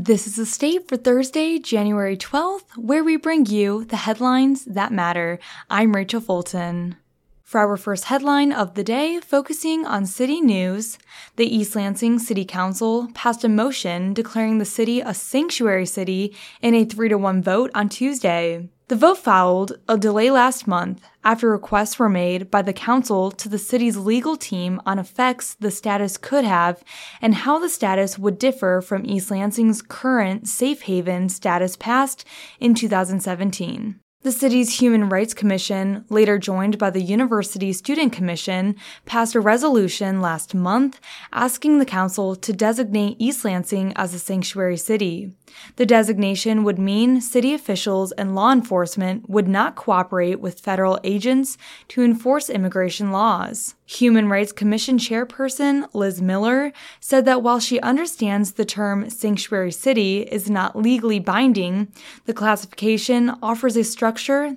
This is the state for Thursday, January 12th, where we bring you the headlines that matter. I'm Rachel Fulton. For our first headline of the day, focusing on city news, the East Lansing City Council passed a motion declaring the city a sanctuary city in a 3 to 1 vote on Tuesday. The vote followed a delay last month after requests were made by the council to the city's legal team on effects the status could have and how the status would differ from East Lansing's current safe haven status passed in 2017. The city's Human Rights Commission, later joined by the University Student Commission, passed a resolution last month asking the council to designate East Lansing as a sanctuary city. The designation would mean city officials and law enforcement would not cooperate with federal agents to enforce immigration laws. Human Rights Commission chairperson Liz Miller said that while she understands the term sanctuary city is not legally binding, the classification offers a structure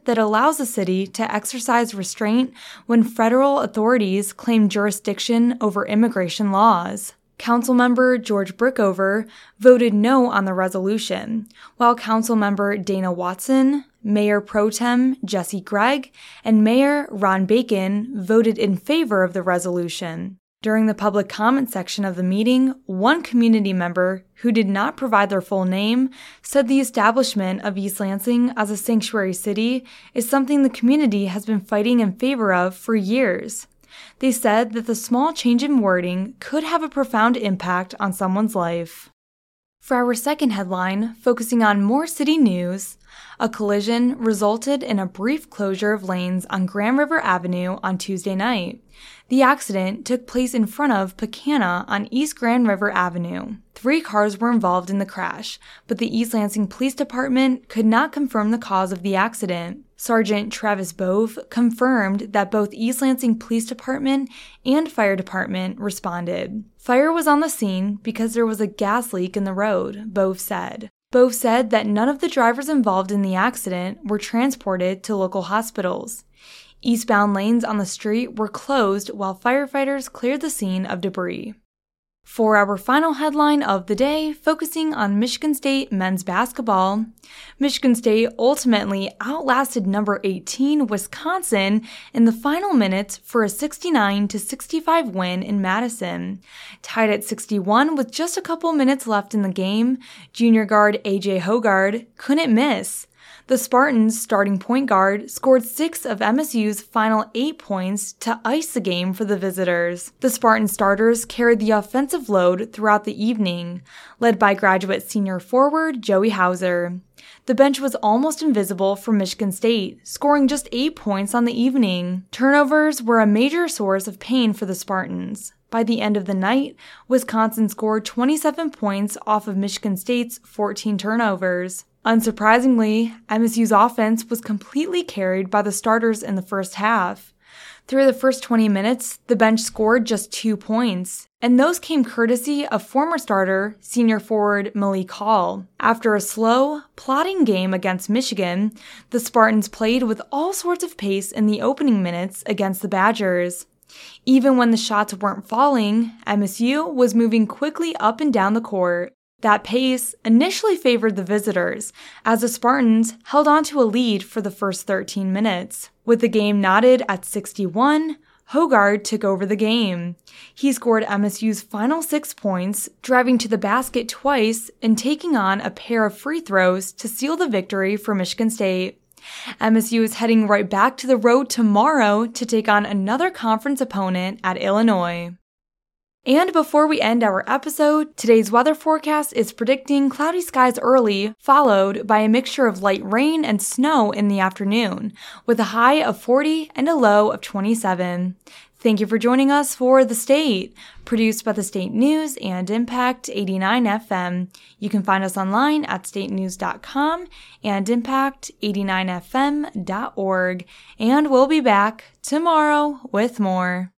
that allows a city to exercise restraint when federal authorities claim jurisdiction over immigration laws. Councilmember George Brookover voted no on the resolution, while Councilmember Dana Watson, Mayor Pro Tem Jessy Gregg, and Mayor Ron Bacon voted in favor of the resolution. During the public comment section of the meeting, one community member, who did not provide their full name, said the establishment of East Lansing as a sanctuary city is something the community has been fighting in favor of for years. They said that the small change in wording could have a profound impact on someone's life. For our second headline, focusing on more city news, a collision resulted in a brief closure of lanes on Grand River Avenue on Tuesday night. The accident took place in front of Pecana on East Grand River Avenue. Three cars were involved in the crash, but the East Lansing Police Department could not confirm the cause of the accident. Sergeant Travis Bove confirmed that both East Lansing Police Department and Fire Department responded. Fire was on the scene because there was a gas leak in the road, Bove said. Bove said that none of the drivers involved in the accident were transported to local hospitals. Eastbound lanes on the street were closed while firefighters cleared the scene of debris. For our final headline of the day, focusing on Michigan State men's basketball, Michigan State ultimately outlasted number 18 Wisconsin in the final minutes for a 69 to 65 win in Madison. Tied at 61 with just a couple minutes left in the game, junior guard AJ Hoggard couldn't miss. The Spartans' starting point guard scored six of MSU's final eight points to ice the game for the visitors. The Spartan starters carried the offensive load throughout the evening, led by graduate senior forward Joey Hauser. The bench was almost invisible for Michigan State, scoring just eight points on the evening. Turnovers were a major source of pain for the Spartans. By the end of the night, Wisconsin scored 27 points off of Michigan State's 14 turnovers. Unsurprisingly, MSU's offense was completely carried by the starters in the first half. Through the first 20 minutes, the bench scored just two points, and those came courtesy of former starter, senior forward Malik Hall. After a slow, plodding game against Michigan, the Spartans played with all sorts of pace in the opening minutes against the Badgers. Even when the shots weren't falling, MSU was moving quickly up and down the court. That pace initially favored the visitors, as the Spartans held on to a lead for the first 13 minutes. With the game knotted at 61, Hoggard took over the game. He scored MSU's final six points, driving to the basket twice and taking on a pair of free throws to seal the victory for Michigan State. MSU is heading right back to the road tomorrow to take on another conference opponent at Illinois. And before we end our episode, today's weather forecast is predicting cloudy skies early, followed by a mixture of light rain and snow in the afternoon, with a high of 40 and a low of 27. Thank you for joining us for The State, produced by the State News and Impact 89 FM. You can find us online at statenews.com and impact89fm.org. And we'll be back tomorrow with more.